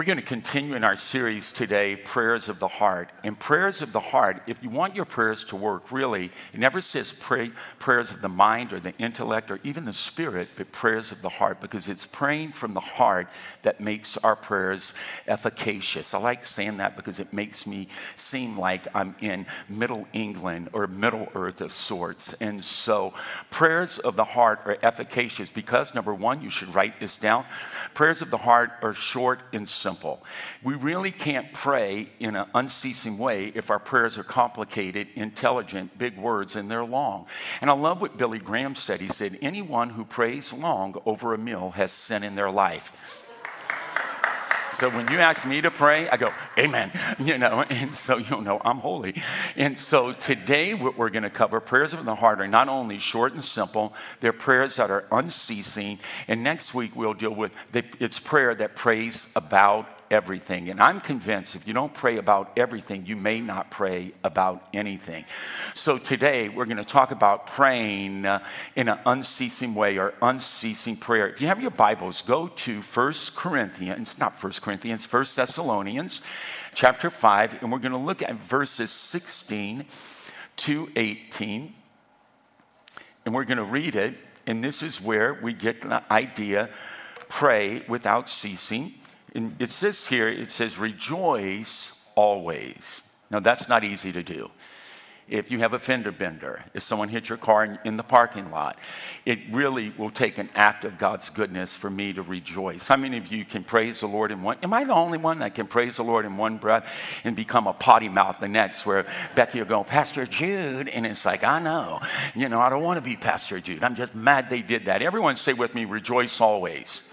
We're going to continue in our series today, Prayers of the Heart. And prayers of the heart, if you want your prayers to work, really, it never says pray, prayers of the mind or the intellect or even the spirit, but prayers of the heart, because it's praying from the heart that makes our prayers efficacious. I like saying that because it makes me seem like I'm in Middle England or Middle Earth of sorts. And so, prayers of the heart are efficacious because, number one, you should write this down. Prayers of the heart are short and simple. We really can't pray in an unceasing way if our prayers are complicated, intelligent, big words, and they're long. And I love what Billy Graham said. He said, Anyone who prays long over a meal has sin in their life. So when you ask me to pray, I go, Amen. You know, and so you'll know I'm holy. And so today, what we're going to cover prayers of the heart are not only short and simple, they're prayers that are unceasing. And next week, we'll deal with the, it's prayer that prays about everything. And I'm convinced if you don't pray about everything, you may not pray about anything. So today we're going to talk about praying uh, in an unceasing way or unceasing prayer. If you have your Bibles, go to 1 Corinthians, not 1 Corinthians, 1 Thessalonians chapter 5, and we're going to look at verses 16 to 18. And we're going to read it, and this is where we get the idea pray without ceasing. And it says here, it says, rejoice always. Now, that's not easy to do. If you have a fender bender, if someone hits your car in, in, the parking lot, it really will take an act of God's goodness for me to rejoice. How many of you can praise the Lord in one? Am I the only one that can praise the Lord in one breath and become a potty mouth the next? Where Becky will go, Pastor Jude, and it's like, I know, you know, I don't want to be Pastor Jude. I'm just mad they did that. Everyone say with me, rejoice always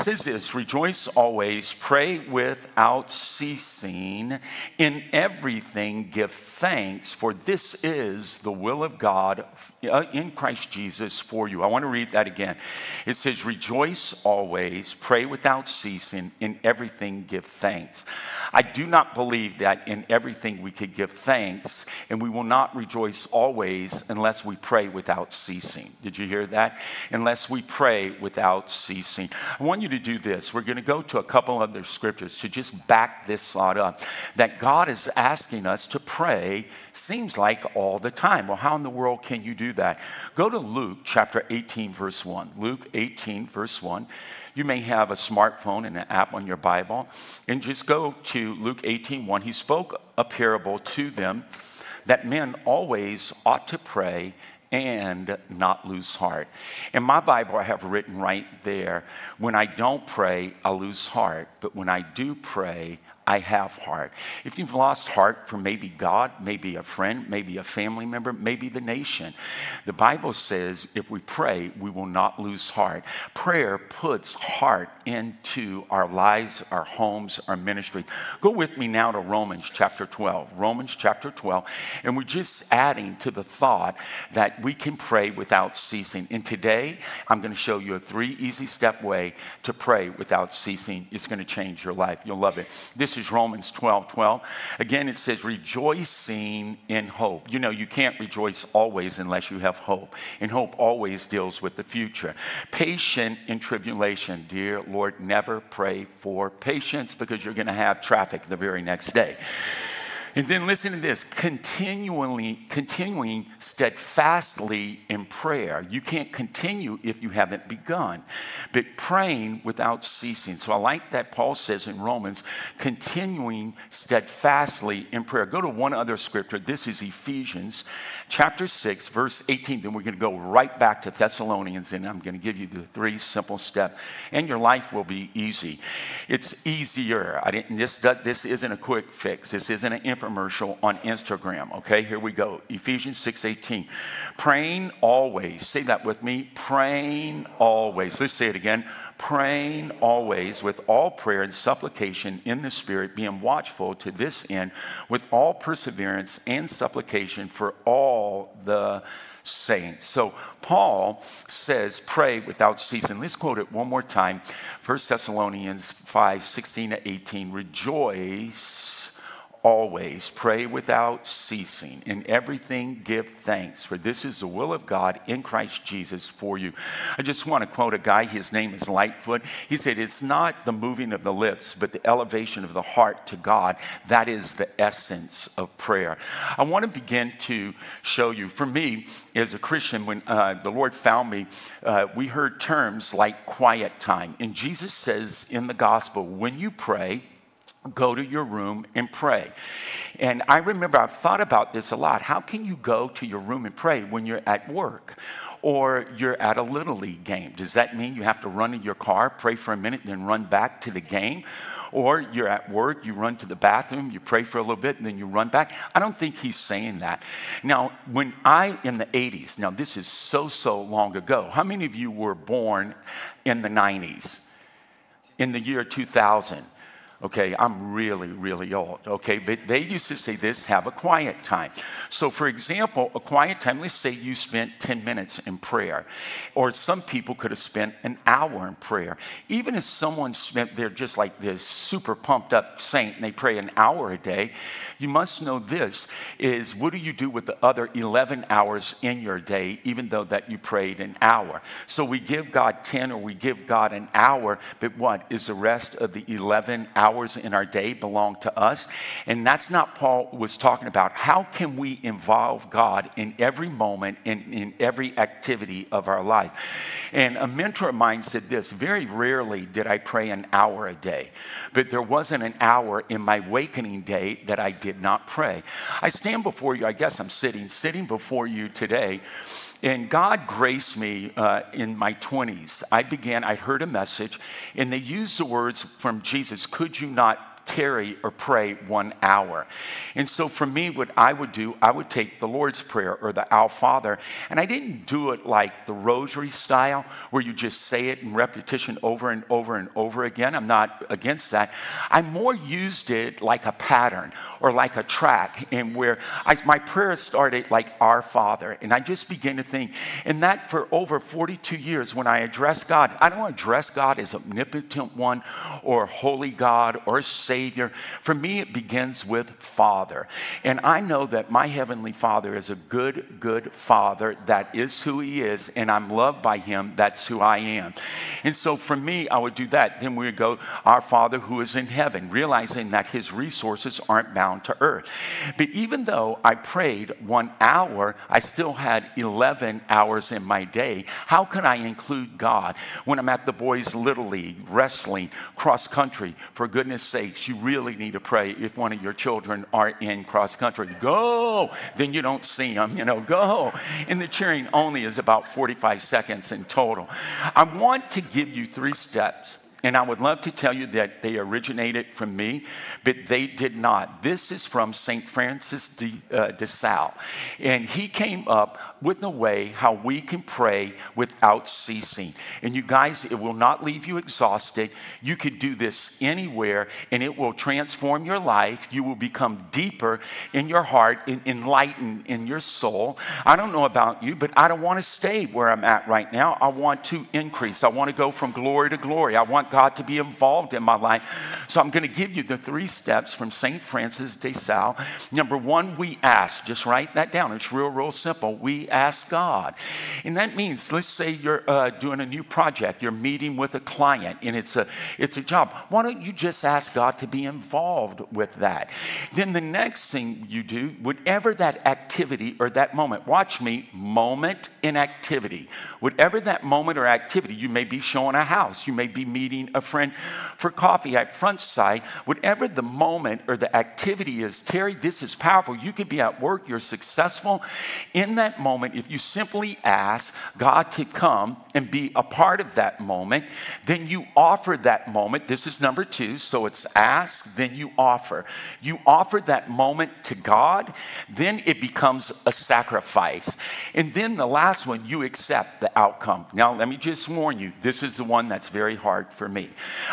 says this rejoice always, pray without ceasing, in everything give thanks, for this is the will of God uh, in Christ Jesus for you. I want to read that again. It says, Rejoice always, pray without ceasing, in everything give thanks. I do not believe that in everything we could give thanks, and we will not rejoice always unless we pray without ceasing. Did you hear that? Unless we pray without ceasing. I want you to do this. We're going to go to a couple other scriptures to just back this thought up that God is asking us to pray, seems like all the time. Well, how in the world can you do that? Go to Luke chapter 18, verse 1. Luke 18, verse 1. You may have a smartphone and an app on your Bible, and just go to Luke 18, 1. He spoke a parable to them that men always ought to pray and not lose heart. In my Bible, I have written right there when I don't pray, I lose heart, but when I do pray, I have heart. If you've lost heart for maybe God, maybe a friend, maybe a family member, maybe the nation, the Bible says if we pray, we will not lose heart. Prayer puts heart into our lives, our homes, our ministry. Go with me now to Romans chapter 12. Romans chapter 12. And we're just adding to the thought that we can pray without ceasing. And today, I'm going to show you a three easy step way to pray without ceasing. It's going to change your life. You'll love it. This is Romans 12 12. Again, it says, rejoicing in hope. You know, you can't rejoice always unless you have hope. And hope always deals with the future. Patient in tribulation. Dear Lord, never pray for patience because you're going to have traffic the very next day. And then listen to this continually, continuing steadfastly in prayer. You can't continue if you haven't begun, but praying without ceasing. So I like that Paul says in Romans, continuing steadfastly in prayer. Go to one other scripture. This is Ephesians chapter 6, verse 18. Then we're going to go right back to Thessalonians, and I'm going to give you the three simple steps, and your life will be easy. It's easier. I didn't, this, this isn't a quick fix. This isn't an infomercial on Instagram. Okay, here we go. Ephesians 6:18. Praying always. Say that with me. Praying always. Let's say it again. Praying always with all prayer and supplication in the Spirit, being watchful to this end with all perseverance and supplication for all the saints. So Paul says, pray without ceasing. Let's quote it one more time. 1 Thessalonians 5 16 to 18. Rejoice always, pray without ceasing, in everything give thanks, for this is the will of God in Christ Jesus for you. I just want to quote a guy, his name is Lightfoot. He said, It's not the moving of the lips, but the elevation of the heart to God. That is the essence of prayer. I want to begin to show you, for me, as a Christian, when uh, the Lord found me, uh, we heard terms like quiet time. And Jesus says in the gospel, when you pray, go to your room and pray. And I remember I've thought about this a lot. How can you go to your room and pray when you're at work? Or you're at a little league game. Does that mean you have to run in your car, pray for a minute, then run back to the game? Or you're at work, you run to the bathroom, you pray for a little bit, and then you run back? I don't think he's saying that. Now, when I, in the 80s, now this is so, so long ago, how many of you were born in the 90s? In the year 2000? Okay, I'm really, really old. Okay, but they used to say this have a quiet time. So, for example, a quiet time, let's say you spent 10 minutes in prayer, or some people could have spent an hour in prayer. Even if someone spent, they're just like this super pumped up saint and they pray an hour a day, you must know this is what do you do with the other 11 hours in your day, even though that you prayed an hour? So, we give God 10 or we give God an hour, but what is the rest of the 11 hours? Hours in our day belong to us. And that's not Paul was talking about. How can we involve God in every moment, in, in every activity of our life? And a mentor of mine said this very rarely did I pray an hour a day, but there wasn't an hour in my awakening day that I did not pray. I stand before you, I guess I'm sitting, sitting before you today. And God graced me uh, in my 20s. I began, I heard a message, and they used the words from Jesus Could you not tarry or pray one hour. And so for me, what I would do, I would take the Lord's Prayer or the Our Father, and I didn't do it like the rosary style where you just say it in repetition over and over and over again. I'm not against that. I more used it like a pattern or like a track, and where I, my prayer started like Our Father, and I just began to think, and that for over 42 years when I address God, I don't address God as omnipotent one or holy God or Savior. For me, it begins with Father. And I know that my Heavenly Father is a good, good Father. That is who He is. And I'm loved by Him. That's who I am. And so for me, I would do that. Then we would go, Our Father who is in heaven, realizing that His resources aren't bound to earth. But even though I prayed one hour, I still had 11 hours in my day. How can I include God when I'm at the boys' little league, wrestling, cross country? For goodness you really need to pray if one of your children are in cross country. Go! Then you don't see them, you know, go. And the cheering only is about 45 seconds in total. I want to give you three steps and I would love to tell you that they originated from me, but they did not. This is from St. Francis de, uh, de Sales. And he came up with a way how we can pray without ceasing. And you guys, it will not leave you exhausted. You could do this anywhere, and it will transform your life. You will become deeper in your heart, enlightened in your soul. I don't know about you, but I don't want to stay where I'm at right now. I want to increase. I want to go from glory to glory. I want God to be involved in my life. So I'm going to give you the three steps from St. Francis de Sales. Number one, we ask. Just write that down. It's real, real simple. We ask God. And that means, let's say you're uh, doing a new project, you're meeting with a client, and it's a, it's a job. Why don't you just ask God to be involved with that? Then the next thing you do, whatever that activity or that moment, watch me, moment in activity. Whatever that moment or activity, you may be showing a house, you may be meeting meeting a friend for coffee at front side, whatever the moment or the activity is, Terry, this is powerful. You could be at work, you're successful. In that moment, if you simply ask God to come and be a part of that moment, then you offer that moment. This is number two. So it's ask, then you offer. You offer that moment to God, then it becomes a sacrifice. And then the last one, you accept the outcome. Now, let me just warn you this is the one that's very hard for me.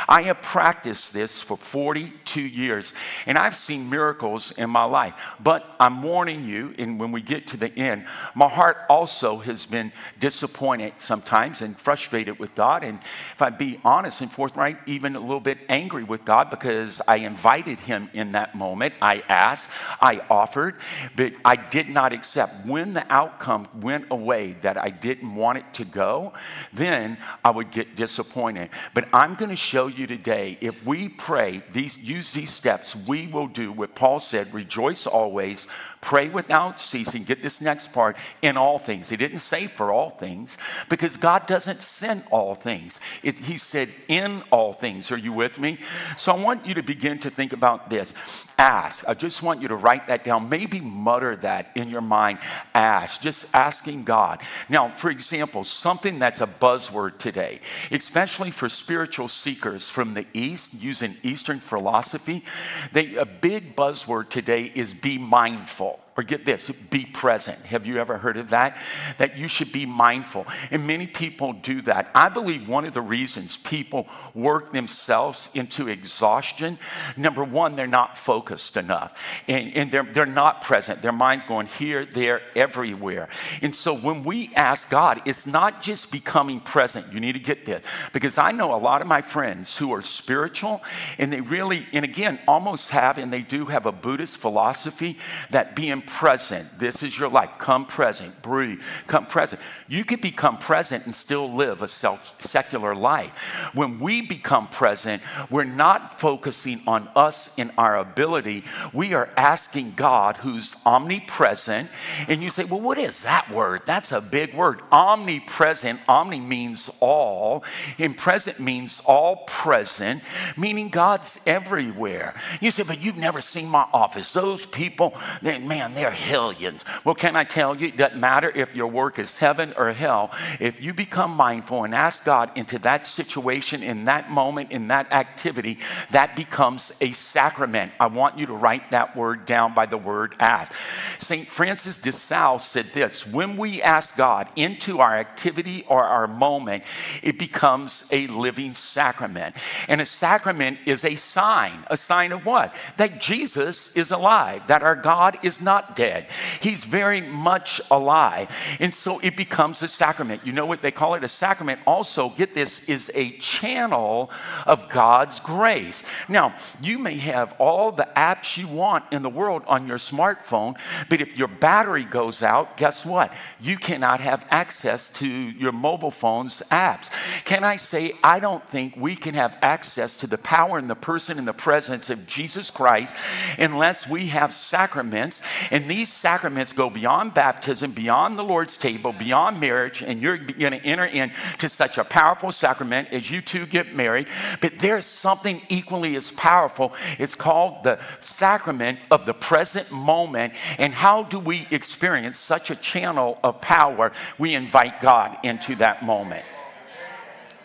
I have practiced this for 42 years, and I've seen miracles in my life. But I'm warning you, and when we get to the end, my heart also has been disappointed sometimes and frustrated with God. And if I be honest and forthright, even a little bit angry with God because I invited Him in that moment. I asked, I offered, but I did not accept. When the outcome went away that I didn't want it to go, then I would get disappointed. But I'm going to show you today if we pray, these, use these steps, we will do what Paul said rejoice always, pray without ceasing. Get this next part in all things. He didn't say for all things because God doesn't send all things. It, he said in all things. Are you with me? So I want you to begin to think about this. Ask. I just want you to write that down. Maybe mutter that in your mind. Ask. Just asking God. Now, for example, something that's a buzzword today, especially for spiritual seekers from the East using Eastern philosophy, they, a big buzzword today is be mindful. Or get this, be present. Have you ever heard of that? That you should be mindful. And many people do that. I believe one of the reasons people work themselves into exhaustion, number one, they're not focused enough. And, and they're, they're not present. Their mind's going here, there, everywhere. And so when we ask God, it's not just becoming present. You need to get this. Because I know a lot of my friends who are spiritual and they really, and again, almost have, and they do have a Buddhist philosophy that being present. This is your life. Come present. Breathe. Come present. You could become present and still live a secular life. When we become present, we're not focusing on us and our ability. We are asking God, who's omnipresent. And you say, well, what is that word? That's a big word. Omnipresent. Omni means all, and present means all present, meaning God's everywhere. You say, but you've never seen my office. Those people, man, they're hellions. Well, can I tell you, it doesn't matter if your work is heaven or hell. If you become mindful and ask God into that situation, in that moment, in that activity, that becomes a sacrament. I want you to write that word down by the word ask. St. Francis de Sales said this when we ask God into our activity or our moment, it becomes a living sacrament. And a sacrament is a sign. A sign of what? That Jesus is alive, that our God is not dead. He's very much alive. And so it becomes a sacrament. You know what they call it? A sacrament also, get this, is a channel of God's grace. Now, you may have all the apps you want in the world on your smartphone, but if your battery goes out, guess what? You cannot have access to your mobile phone's apps. Can I say, I don't think we can have access to the power and the person and the presence of Jesus Christ unless we have sacraments and these sacraments go beyond baptism, beyond the Lord's table, beyond marriage, and you're going to enter into such a powerful sacrament as you two get married. But there's something equally as powerful. It's called the sacrament of the present moment. And how do we experience such a channel of power? We invite God into that moment.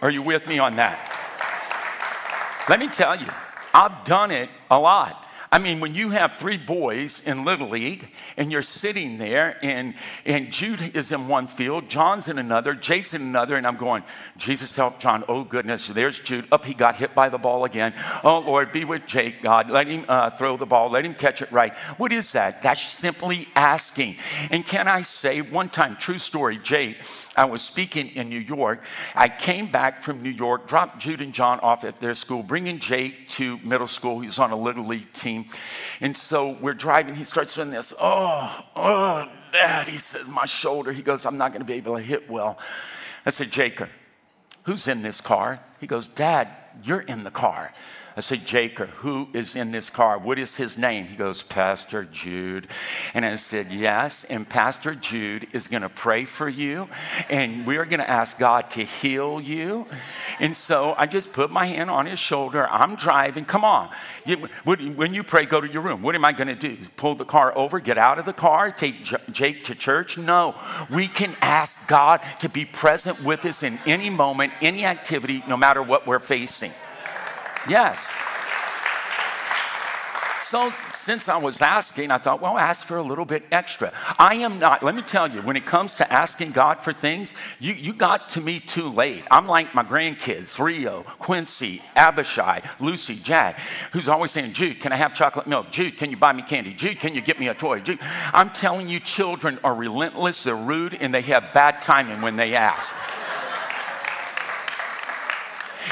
Are you with me on that? Let me tell you, I've done it a lot. I mean, when you have three boys in Little League and you're sitting there and, and Jude is in one field, John's in another, Jake's in another, and I'm going, Jesus help John. Oh, goodness. There's Jude. Up, he got hit by the ball again. Oh, Lord, be with Jake, God. Let him uh, throw the ball. Let him catch it right. What is that? That's simply asking. And can I say, one time, true story, Jake, I was speaking in New York. I came back from New York, dropped Jude and John off at their school, bringing Jake to middle school. He's on a Little League team. And so we're driving. He starts doing this. Oh, oh, Dad. He says, My shoulder. He goes, I'm not going to be able to hit well. I said, Jacob, who's in this car? He goes, Dad, you're in the car. I said, Jacob, who is in this car? What is his name? He goes, Pastor Jude. And I said, Yes. And Pastor Jude is going to pray for you. And we're going to ask God to heal you. And so I just put my hand on his shoulder. I'm driving. Come on. When you pray, go to your room. What am I going to do? Pull the car over, get out of the car, take Jake to church? No. We can ask God to be present with us in any moment, any activity, no matter what we're facing. Yes. So, since I was asking, I thought, well, ask for a little bit extra. I am not, let me tell you, when it comes to asking God for things, you, you got to me too late. I'm like my grandkids, Rio, Quincy, Abishai, Lucy, Jack, who's always saying, Jude, can I have chocolate milk? Jude, can you buy me candy? Jude, can you get me a toy? Jude, I'm telling you, children are relentless, they're rude, and they have bad timing when they ask.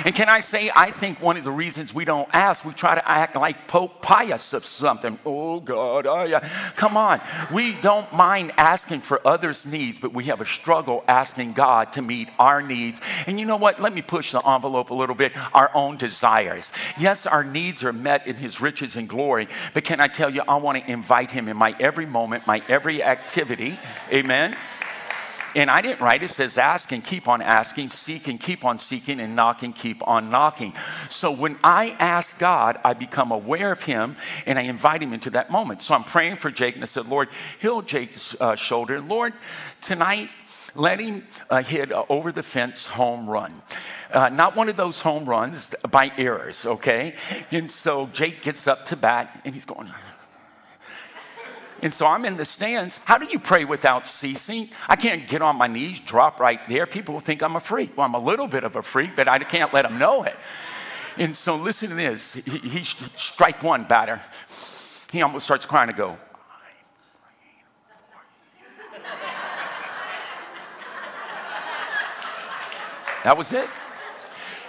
And can I say, I think one of the reasons we don't ask, we try to act like Pope Pius of something. Oh, God, oh, yeah. Come on. We don't mind asking for others' needs, but we have a struggle asking God to meet our needs. And you know what? Let me push the envelope a little bit our own desires. Yes, our needs are met in His riches and glory, but can I tell you, I want to invite Him in my every moment, my every activity. Amen. And I didn't write it says ask and keep on asking, seek and keep on seeking, and knock and keep on knocking. So when I ask God, I become aware of Him and I invite Him into that moment. So I'm praying for Jake and I said, Lord, heal Jake's uh, shoulder. Lord, tonight, let him uh, hit uh, over the fence home run. Uh, not one of those home runs by errors, okay? And so Jake gets up to bat and he's going, and so I'm in the stands. How do you pray without ceasing? I can't get on my knees, drop right there. People will think I'm a freak. Well, I'm a little bit of a freak, but I can't let them know it. And so listen to this. He, he strike one batter. He almost starts crying to go. That was it.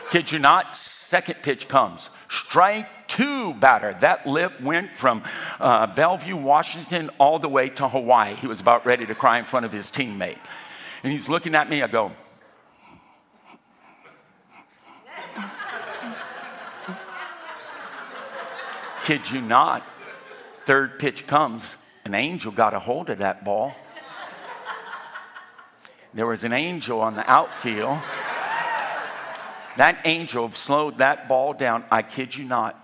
Kid you not, second pitch comes. Strike two batter. That lip went from uh, Bellevue, Washington, all the way to Hawaii. He was about ready to cry in front of his teammate. And he's looking at me. I go, Kid you not, third pitch comes, an angel got a hold of that ball. There was an angel on the outfield. That angel slowed that ball down. I kid you not.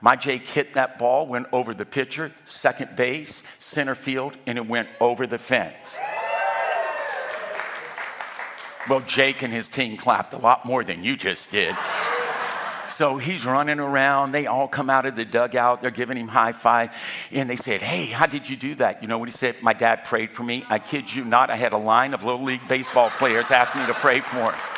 My Jake hit that ball, went over the pitcher, second base, center field, and it went over the fence. Well, Jake and his team clapped a lot more than you just did. So he's running around. They all come out of the dugout. They're giving him high five. And they said, Hey, how did you do that? You know what he said? My dad prayed for me. I kid you not. I had a line of Little League baseball players ask me to pray for him.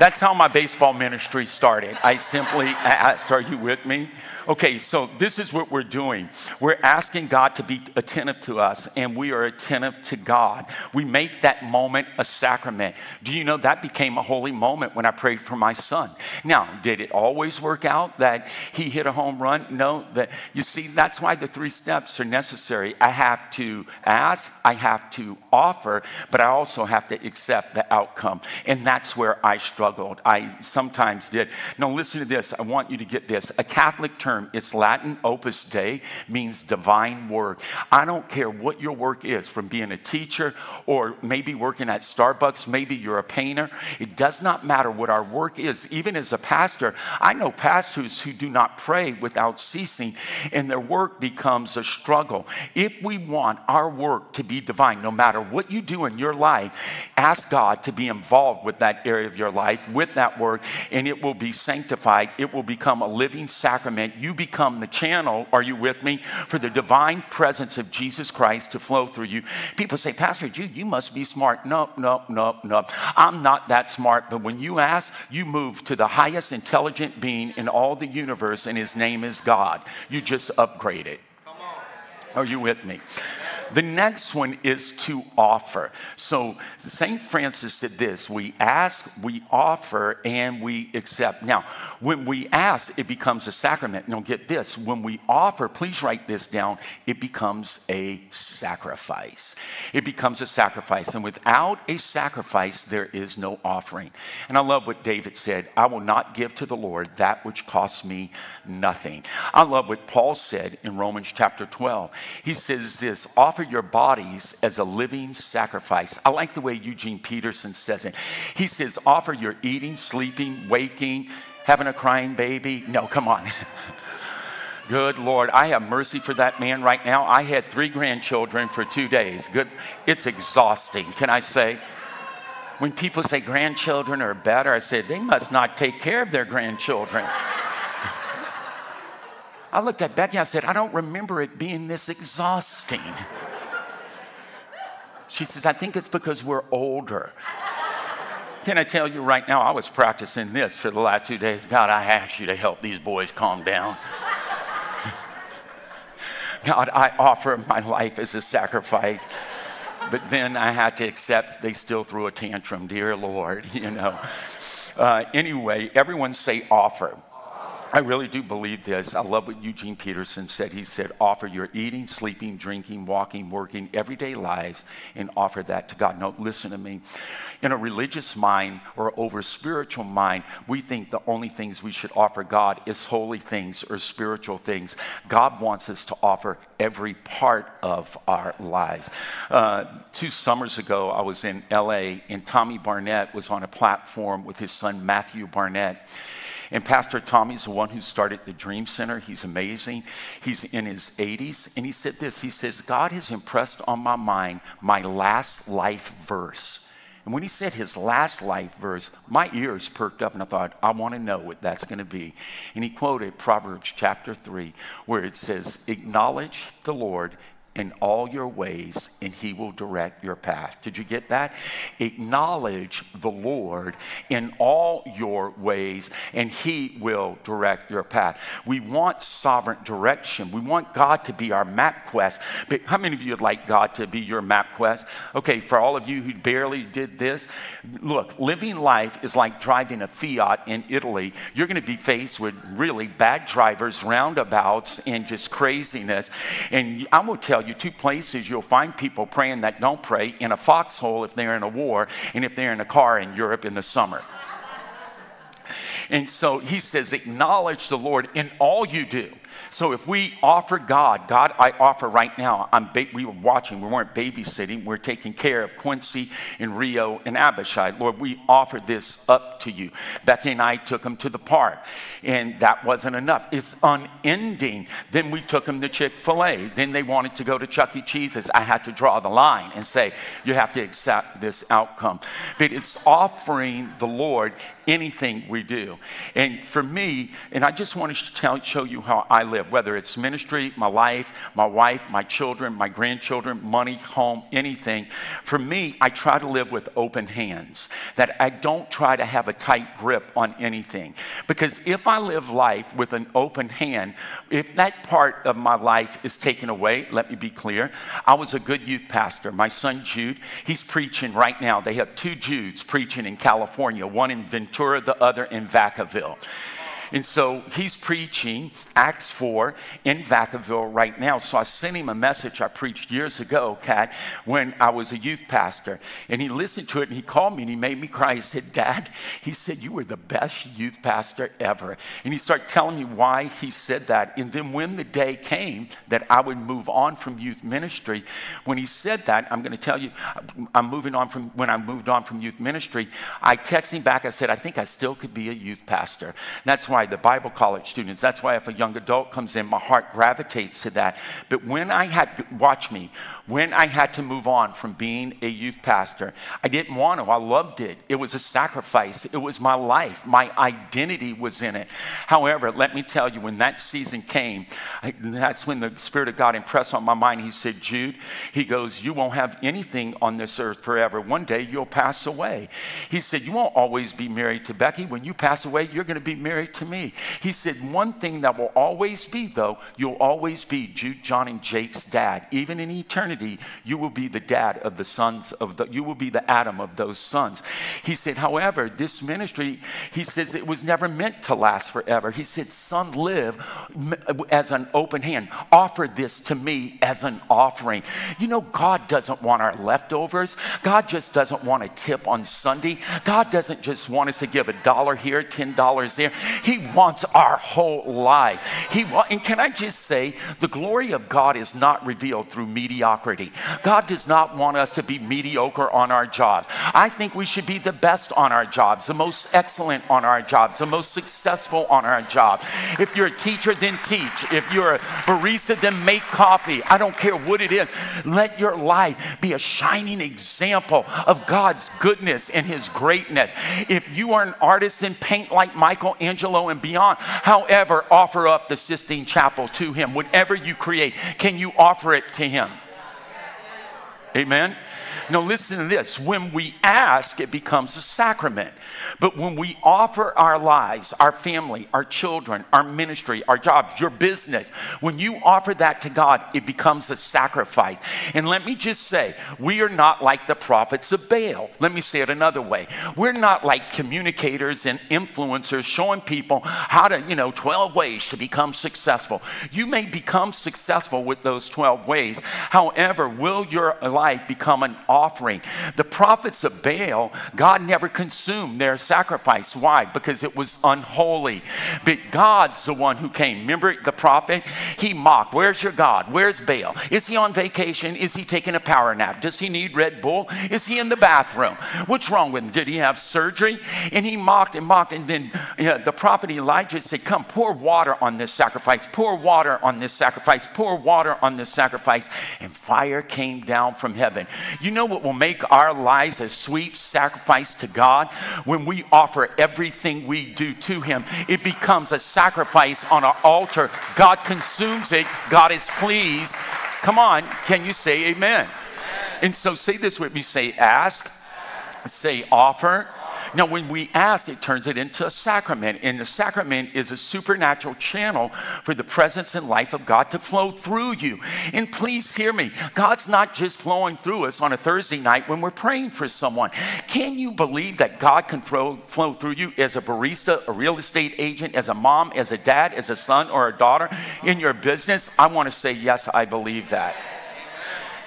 That's how my baseball ministry started. I simply asked, Are you with me? Okay, so this is what we're doing. We're asking God to be attentive to us, and we are attentive to God. We make that moment a sacrament. Do you know that became a holy moment when I prayed for my son? Now, did it always work out that he hit a home run? No. That you see, that's why the three steps are necessary. I have to ask, I have to offer, but I also have to accept the outcome. And that's where I struggled. I sometimes did. Now, listen to this. I want you to get this. A Catholic term term. It's Latin opus dei, means divine work. I don't care what your work is, from being a teacher or maybe working at Starbucks, maybe you're a painter. It does not matter what our work is. Even as a pastor, I know pastors who do not pray without ceasing, and their work becomes a struggle. If we want our work to be divine, no matter what you do in your life, ask God to be involved with that area of your life, with that word, and it will be sanctified. It will become a living sacrament. You you become the channel, are you with me, for the divine presence of Jesus Christ to flow through you. People say, Pastor Jude, you must be smart. No, no, no, no. I'm not that smart. But when you ask, you move to the highest intelligent being in all the universe, and his name is God. You just upgrade it. Are you with me? The next one is to offer. So St. Francis said this we ask, we offer, and we accept. Now, when we ask, it becomes a sacrament. Now, get this when we offer, please write this down, it becomes a sacrifice. It becomes a sacrifice. And without a sacrifice, there is no offering. And I love what David said I will not give to the Lord that which costs me nothing. I love what Paul said in Romans chapter 12. He says this offer offer your bodies as a living sacrifice. I like the way Eugene Peterson says it. He says, offer your eating, sleeping, waking, having a crying baby. No, come on. Good Lord, I have mercy for that man right now. I had three grandchildren for two days. Good, it's exhausting, can I say? When people say grandchildren are better, I said they must not take care of their grandchildren. I looked at Becky, I said, I don't remember it being this exhausting. She says, I think it's because we're older. Can I tell you right now, I was practicing this for the last two days. God, I ask you to help these boys calm down. God, I offer my life as a sacrifice. But then I had to accept they still threw a tantrum, dear Lord, you know. Uh, anyway, everyone say offer. I really do believe this. I love what Eugene Peterson said. He said, offer your eating, sleeping, drinking, walking, working, everyday lives, and offer that to God. Now, listen to me. In a religious mind or over spiritual mind, we think the only things we should offer God is holy things or spiritual things. God wants us to offer every part of our lives. Uh, two summers ago, I was in LA, and Tommy Barnett was on a platform with his son, Matthew Barnett. And Pastor Tommy's the one who started the Dream Center. He's amazing. He's in his 80s. And he said this He says, God has impressed on my mind my last life verse. And when he said his last life verse, my ears perked up and I thought, I want to know what that's going to be. And he quoted Proverbs chapter 3, where it says, Acknowledge the Lord in all your ways, and he will direct your path. Did you get that? Acknowledge the Lord in all your ways, and he will direct your path. We want sovereign direction. We want God to be our MapQuest. But how many of you would like God to be your MapQuest? Okay, for all of you who barely did this, look, living life is like driving a Fiat in Italy. You're going to be faced with really bad drivers, roundabouts, and just craziness. And I'm going to tell you, you two places you'll find people praying that don't pray in a foxhole if they're in a war, and if they're in a car in Europe in the summer. And so he says, acknowledge the Lord in all you do. So if we offer God, God, I offer right now, I'm ba- we were watching, we weren't babysitting, we're taking care of Quincy and Rio and Abishai. Lord, we offer this up to you. Becky and I took them to the park, and that wasn't enough. It's unending. Then we took them to Chick fil A. Then they wanted to go to Chuck E. Cheese's. I had to draw the line and say, you have to accept this outcome. But it's offering the Lord anything we do. And for me, and I just want to tell, show you how I live, whether it's ministry, my life, my wife, my children, my grandchildren, money, home, anything. For me, I try to live with open hands, that I don't try to have a tight grip on anything. Because if I live life with an open hand, if that part of my life is taken away, let me be clear, I was a good youth pastor. My son Jude, he's preaching right now. They have two Judes preaching in California, one in Ventura, the other in Vacaville. And so he's preaching Acts 4 in Vacaville right now. So I sent him a message I preached years ago, Kat, when I was a youth pastor. And he listened to it and he called me and he made me cry. He said, Dad, he said, you were the best youth pastor ever. And he started telling me why he said that. And then when the day came that I would move on from youth ministry, when he said that, I'm going to tell you, I'm moving on from, when I moved on from youth ministry, I texted him back. I said, I think I still could be a youth pastor. that's why why the Bible college students, that's why if a young adult comes in, my heart gravitates to that. But when I had, watch me, when I had to move on from being a youth pastor, I didn't want to. I loved it. It was a sacrifice. It was my life. My identity was in it. However, let me tell you, when that season came, I, that's when the Spirit of God impressed on my mind. He said, Jude, he goes, You won't have anything on this earth forever. One day you'll pass away. He said, You won't always be married to Becky. When you pass away, you're going to be married to me. He said, One thing that will always be, though, you'll always be Jude, John, and Jake's dad. Even in eternity, you will be the dad of the sons of the, you will be the Adam of those sons. He said, However, this ministry, he says, it was never meant to last forever. He said, Son, live as an open hand. Offer this to me as an offering. You know, God doesn't want our leftovers, God just doesn't want a tip on Sunday. God doesn't just want us to give a dollar here, $10 there. He wants our whole life. He and can I just say, the glory of God is not revealed through mediocrity. God does not want us to be mediocre on our job. I think we should be the best on our jobs, the most excellent on our jobs, the most successful on our job. If you're a teacher, then teach. If you're a barista, then make coffee. I don't care what it is. Let your life be a shining example of God's goodness and His greatness. If you are an artist, then paint like Michelangelo and beyond. However, offer up the Sistine Chapel to Him. Whatever you create, can you offer it to Him? Amen. Now, listen to this. When we ask, it becomes a sacrament. But when we offer our lives, our family, our children, our ministry, our jobs, your business, when you offer that to God, it becomes a sacrifice. And let me just say, we are not like the prophets of Baal. Let me say it another way. We're not like communicators and influencers showing people how to, you know, 12 ways to become successful. You may become successful with those 12 ways. However, will your life become an offering. The prophets of Baal, God never consumed their sacrifice. Why? Because it was unholy. But God's the one who came. Remember the prophet? He mocked. Where's your God? Where's Baal? Is he on vacation? Is he taking a power nap? Does he need Red Bull? Is he in the bathroom? What's wrong with him? Did he have surgery? And he mocked and mocked. And then you know, the prophet Elijah said, Come, pour water on this sacrifice, pour water on this sacrifice, pour water on this sacrifice. And fire came down from heaven. You know what will make our lives a sweet sacrifice to God? When we offer everything we do to Him, it becomes a sacrifice on our altar. God consumes it, God is pleased. Come on, can you say amen? amen. And so say this with me say, ask, say, offer now, when we ask, it turns it into a sacrament, and the sacrament is a supernatural channel for the presence and life of God to flow through you. And please hear me God's not just flowing through us on a Thursday night when we're praying for someone. Can you believe that God can flow, flow through you as a barista, a real estate agent, as a mom, as a dad, as a son or a daughter in your business? I want to say, yes, I believe that.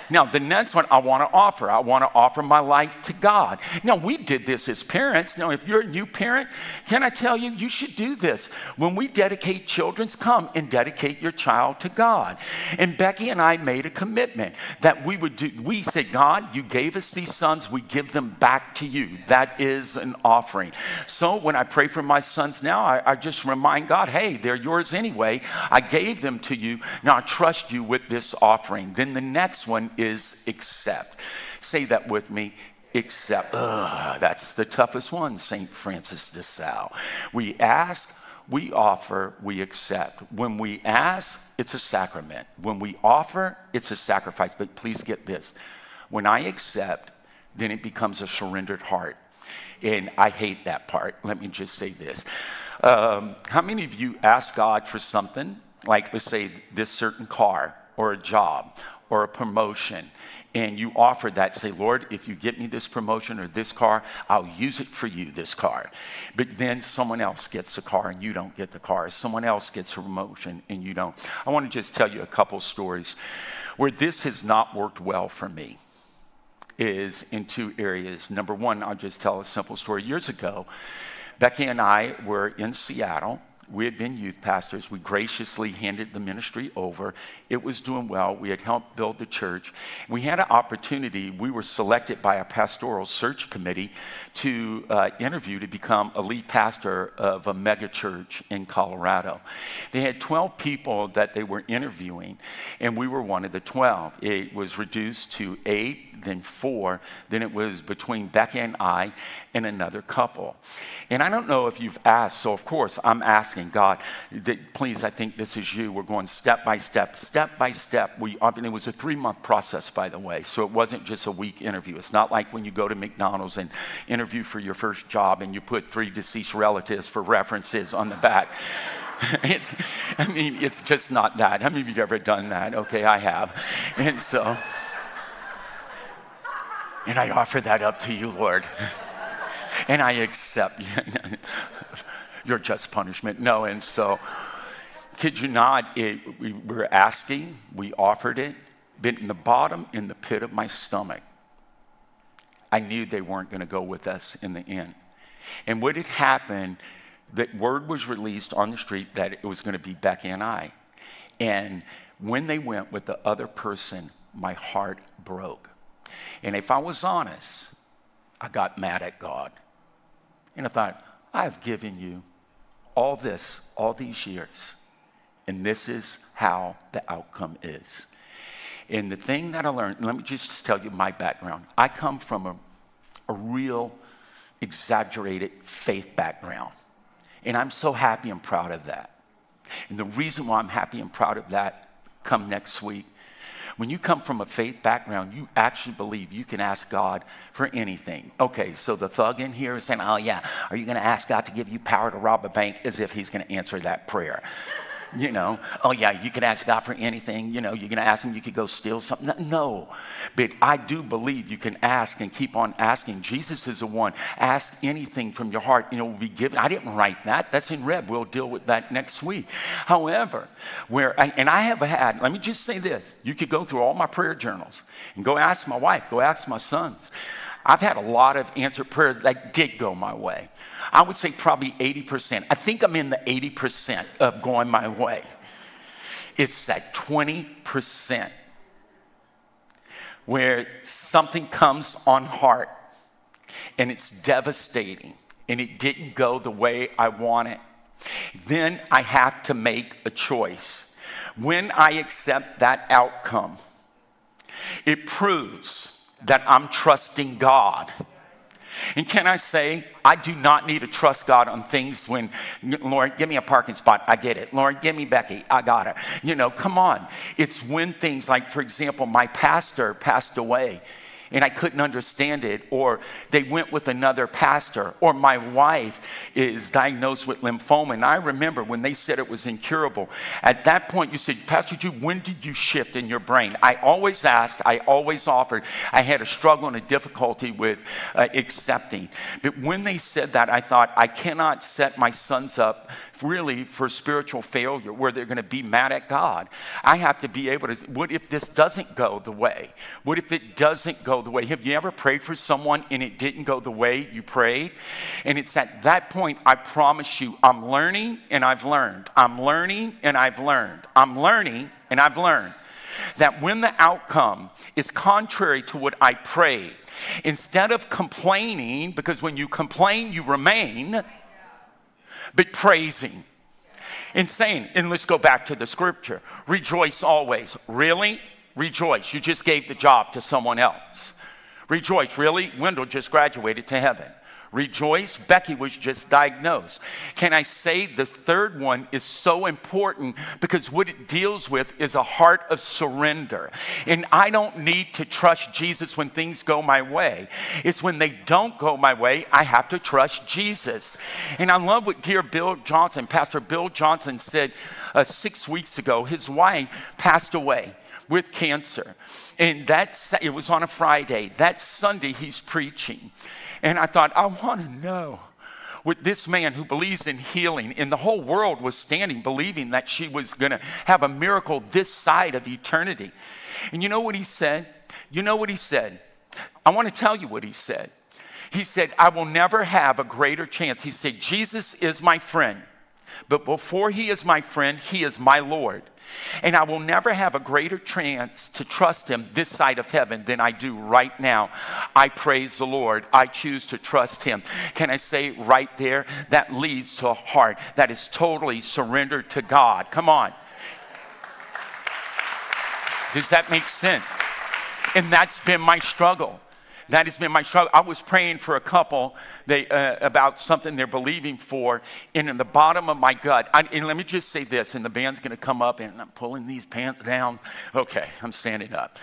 Now, the next one I want to offer, I want to offer my life to God. Now, we did this as parents. Now, if you're a new parent, can I tell you, you should do this. When we dedicate children's, come and dedicate your child to God. And Becky and I made a commitment that we would do, we said, God, you gave us these sons, we give them back to you. That is an offering. So when I pray for my sons now, I, I just remind God, hey, they're yours anyway. I gave them to you. Now I trust you with this offering. Then the next one is is accept. Say that with me. Accept. Ugh, that's the toughest one, St. Francis de Sales. We ask, we offer, we accept. When we ask, it's a sacrament. When we offer, it's a sacrifice. But please get this when I accept, then it becomes a surrendered heart. And I hate that part. Let me just say this. Um, how many of you ask God for something, like let's say this certain car or a job or a promotion and you offer that, say, Lord, if you get me this promotion or this car, I'll use it for you, this car. But then someone else gets the car and you don't get the car. Someone else gets a promotion and you don't. I want to just tell you a couple stories where this has not worked well for me. Is in two areas. Number one, I'll just tell a simple story. Years ago, Becky and I were in Seattle we had been youth pastors. We graciously handed the ministry over. It was doing well. We had helped build the church. We had an opportunity. We were selected by a pastoral search committee to uh, interview to become a lead pastor of a mega church in Colorado. They had 12 people that they were interviewing, and we were one of the 12. It was reduced to eight then four. Then it was between Becca and I and another couple. And I don't know if you've asked, so of course I'm asking asking God, please, I think this is you. We're going step by step, step by step. We, it was a three month process, by the way, so it wasn't just a week interview. It's not like when you go to McDonald's and interview for your first job and you put three deceased relatives for references on the back. it's, I mean, it's just not that. How many of you have ever done that? Okay, I have. And so, and I offer that up to you, Lord. And I accept your just punishment. No, and so, kid you not, it, we were asking, we offered it, but in the bottom, in the pit of my stomach, I knew they weren't going to go with us in the end. And what had happened, that word was released on the street that it was going to be Becky and I. And when they went with the other person, my heart broke. And if I was honest, I got mad at God. And I thought, I've given you all this, all these years, and this is how the outcome is. And the thing that I learned, let me just tell you my background. I come from a, a real exaggerated faith background. And I'm so happy and proud of that. And the reason why I'm happy and proud of that come next week when you come from a faith background, you actually believe you can ask God for anything. Okay, so the thug in here is saying, Oh, yeah, are you going to ask God to give you power to rob a bank? As if he's going to answer that prayer you know, oh yeah, you could ask God for anything, you know, you're going to ask him you could go steal something. No, but I do believe you can ask and keep on asking. Jesus is the one. Ask anything from your heart, you know, will be given. I didn't write that. That's in red. We'll deal with that next week. However, where, and I have had, let me just say this. You could go through all my prayer journals and go ask my wife, go ask my sons. I've had a lot of answered prayers that did go my way. I would say probably 80%. I think I'm in the 80% of going my way. It's that 20% where something comes on heart and it's devastating and it didn't go the way I want it. Then I have to make a choice. When I accept that outcome, it proves that I'm trusting God and can I say, I do not need to trust God on things when, Lord, give me a parking spot. I get it. Lord, give me Becky. I got it. You know, come on. It's when things like, for example, my pastor passed away and I couldn't understand it, or they went with another pastor, or my wife is diagnosed with lymphoma. And I remember when they said it was incurable. At that point, you said, Pastor Jude, when did you shift in your brain? I always asked, I always offered. I had a struggle and a difficulty with uh, accepting. But when they said that, I thought, I cannot set my sons up really for spiritual failure where they're going to be mad at God. I have to be able to, what if this doesn't go the way? What if it doesn't go the way? Have you ever prayed for someone and it didn't go the way you prayed? And it's at that point, I promise you, I'm learning and I've learned. I'm learning and I've learned. I'm learning and I've learned that when the outcome is contrary to what I prayed, instead of complaining, because when you complain, you remain but praising and saying, and let's go back to the scripture rejoice always. Really? Rejoice. You just gave the job to someone else. Rejoice. Really? Wendell just graduated to heaven rejoice. Becky was just diagnosed. Can I say the third one is so important because what it deals with is a heart of surrender. And I don't need to trust Jesus when things go my way. It's when they don't go my way, I have to trust Jesus. And I love what dear Bill Johnson, Pastor Bill Johnson said uh, six weeks ago. His wife passed away with cancer. And that it was on a Friday. That Sunday he's preaching. And I thought, I want to know with this man who believes in healing, and the whole world was standing believing that she was going to have a miracle this side of eternity. And you know what he said? You know what he said? I want to tell you what he said. He said, I will never have a greater chance. He said, Jesus is my friend, but before he is my friend, he is my Lord. And I will never have a greater chance to trust Him this side of heaven than I do right now. I praise the Lord. I choose to trust Him. Can I say right there? That leads to a heart that is totally surrendered to God. Come on. Does that make sense? And that's been my struggle. That has been my struggle. I was praying for a couple they, uh, about something they're believing for, and in the bottom of my gut, I, and let me just say this, and the band's going to come up, and I'm pulling these pants down. Okay, I'm standing up.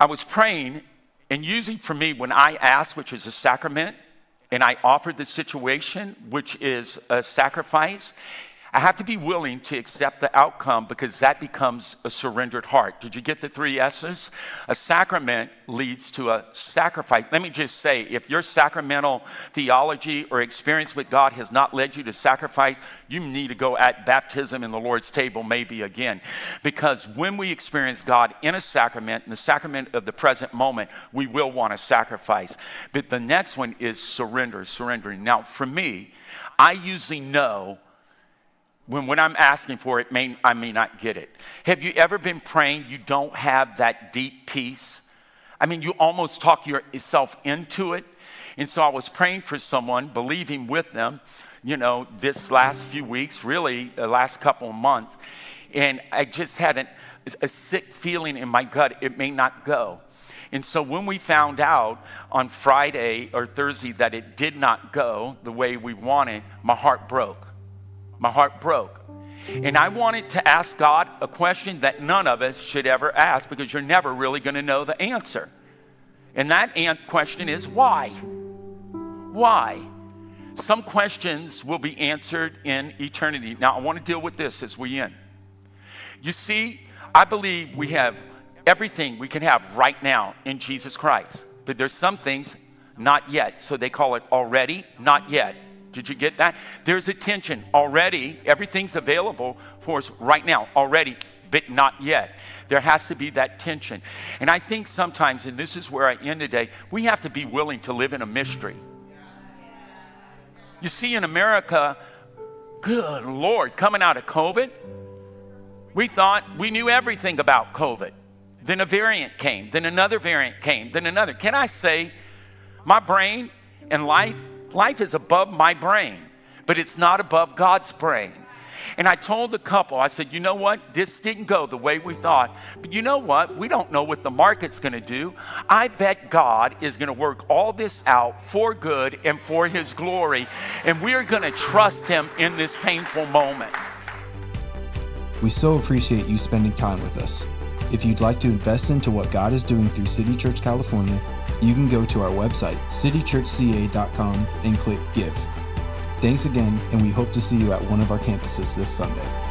I was praying, and usually for me, when I ask, which is a sacrament, and I offer the situation, which is a sacrifice, I have to be willing to accept the outcome because that becomes a surrendered heart. Did you get the three S's? A sacrament leads to a sacrifice. Let me just say if your sacramental theology or experience with God has not led you to sacrifice, you need to go at baptism in the Lord's table maybe again. Because when we experience God in a sacrament, in the sacrament of the present moment, we will want to sacrifice. But the next one is surrender, surrendering. Now, for me, I usually know when, when I'm asking for it, may, I may not get it. Have you ever been praying you don't have that deep peace? I mean, you almost talk yourself into it. And so I was praying for someone, believing with them, you know, this last few weeks, really, the last couple of months. And I just had an, a sick feeling in my gut, it may not go. And so when we found out on Friday or Thursday that it did not go the way we wanted, my heart broke. My heart broke. And I wanted to ask God a question that none of us should ever ask because you're never really going to know the answer. And that question is why? Why? Some questions will be answered in eternity. Now, I want to deal with this as we end. You see, I believe we have everything we can have right now in Jesus Christ, but there's some things not yet. So they call it already, not yet. Did you get that? There's a tension already. Everything's available for us right now, already, but not yet. There has to be that tension. And I think sometimes, and this is where I end today, we have to be willing to live in a mystery. You see, in America, good Lord, coming out of COVID, we thought we knew everything about COVID. Then a variant came, then another variant came, then another. Can I say, my brain and life Life is above my brain, but it's not above God's brain. And I told the couple, I said, you know what? This didn't go the way we thought. But you know what? We don't know what the market's going to do. I bet God is going to work all this out for good and for His glory. And we are going to trust Him in this painful moment. We so appreciate you spending time with us. If you'd like to invest into what God is doing through City Church California, you can go to our website, citychurchca.com, and click Give. Thanks again, and we hope to see you at one of our campuses this Sunday.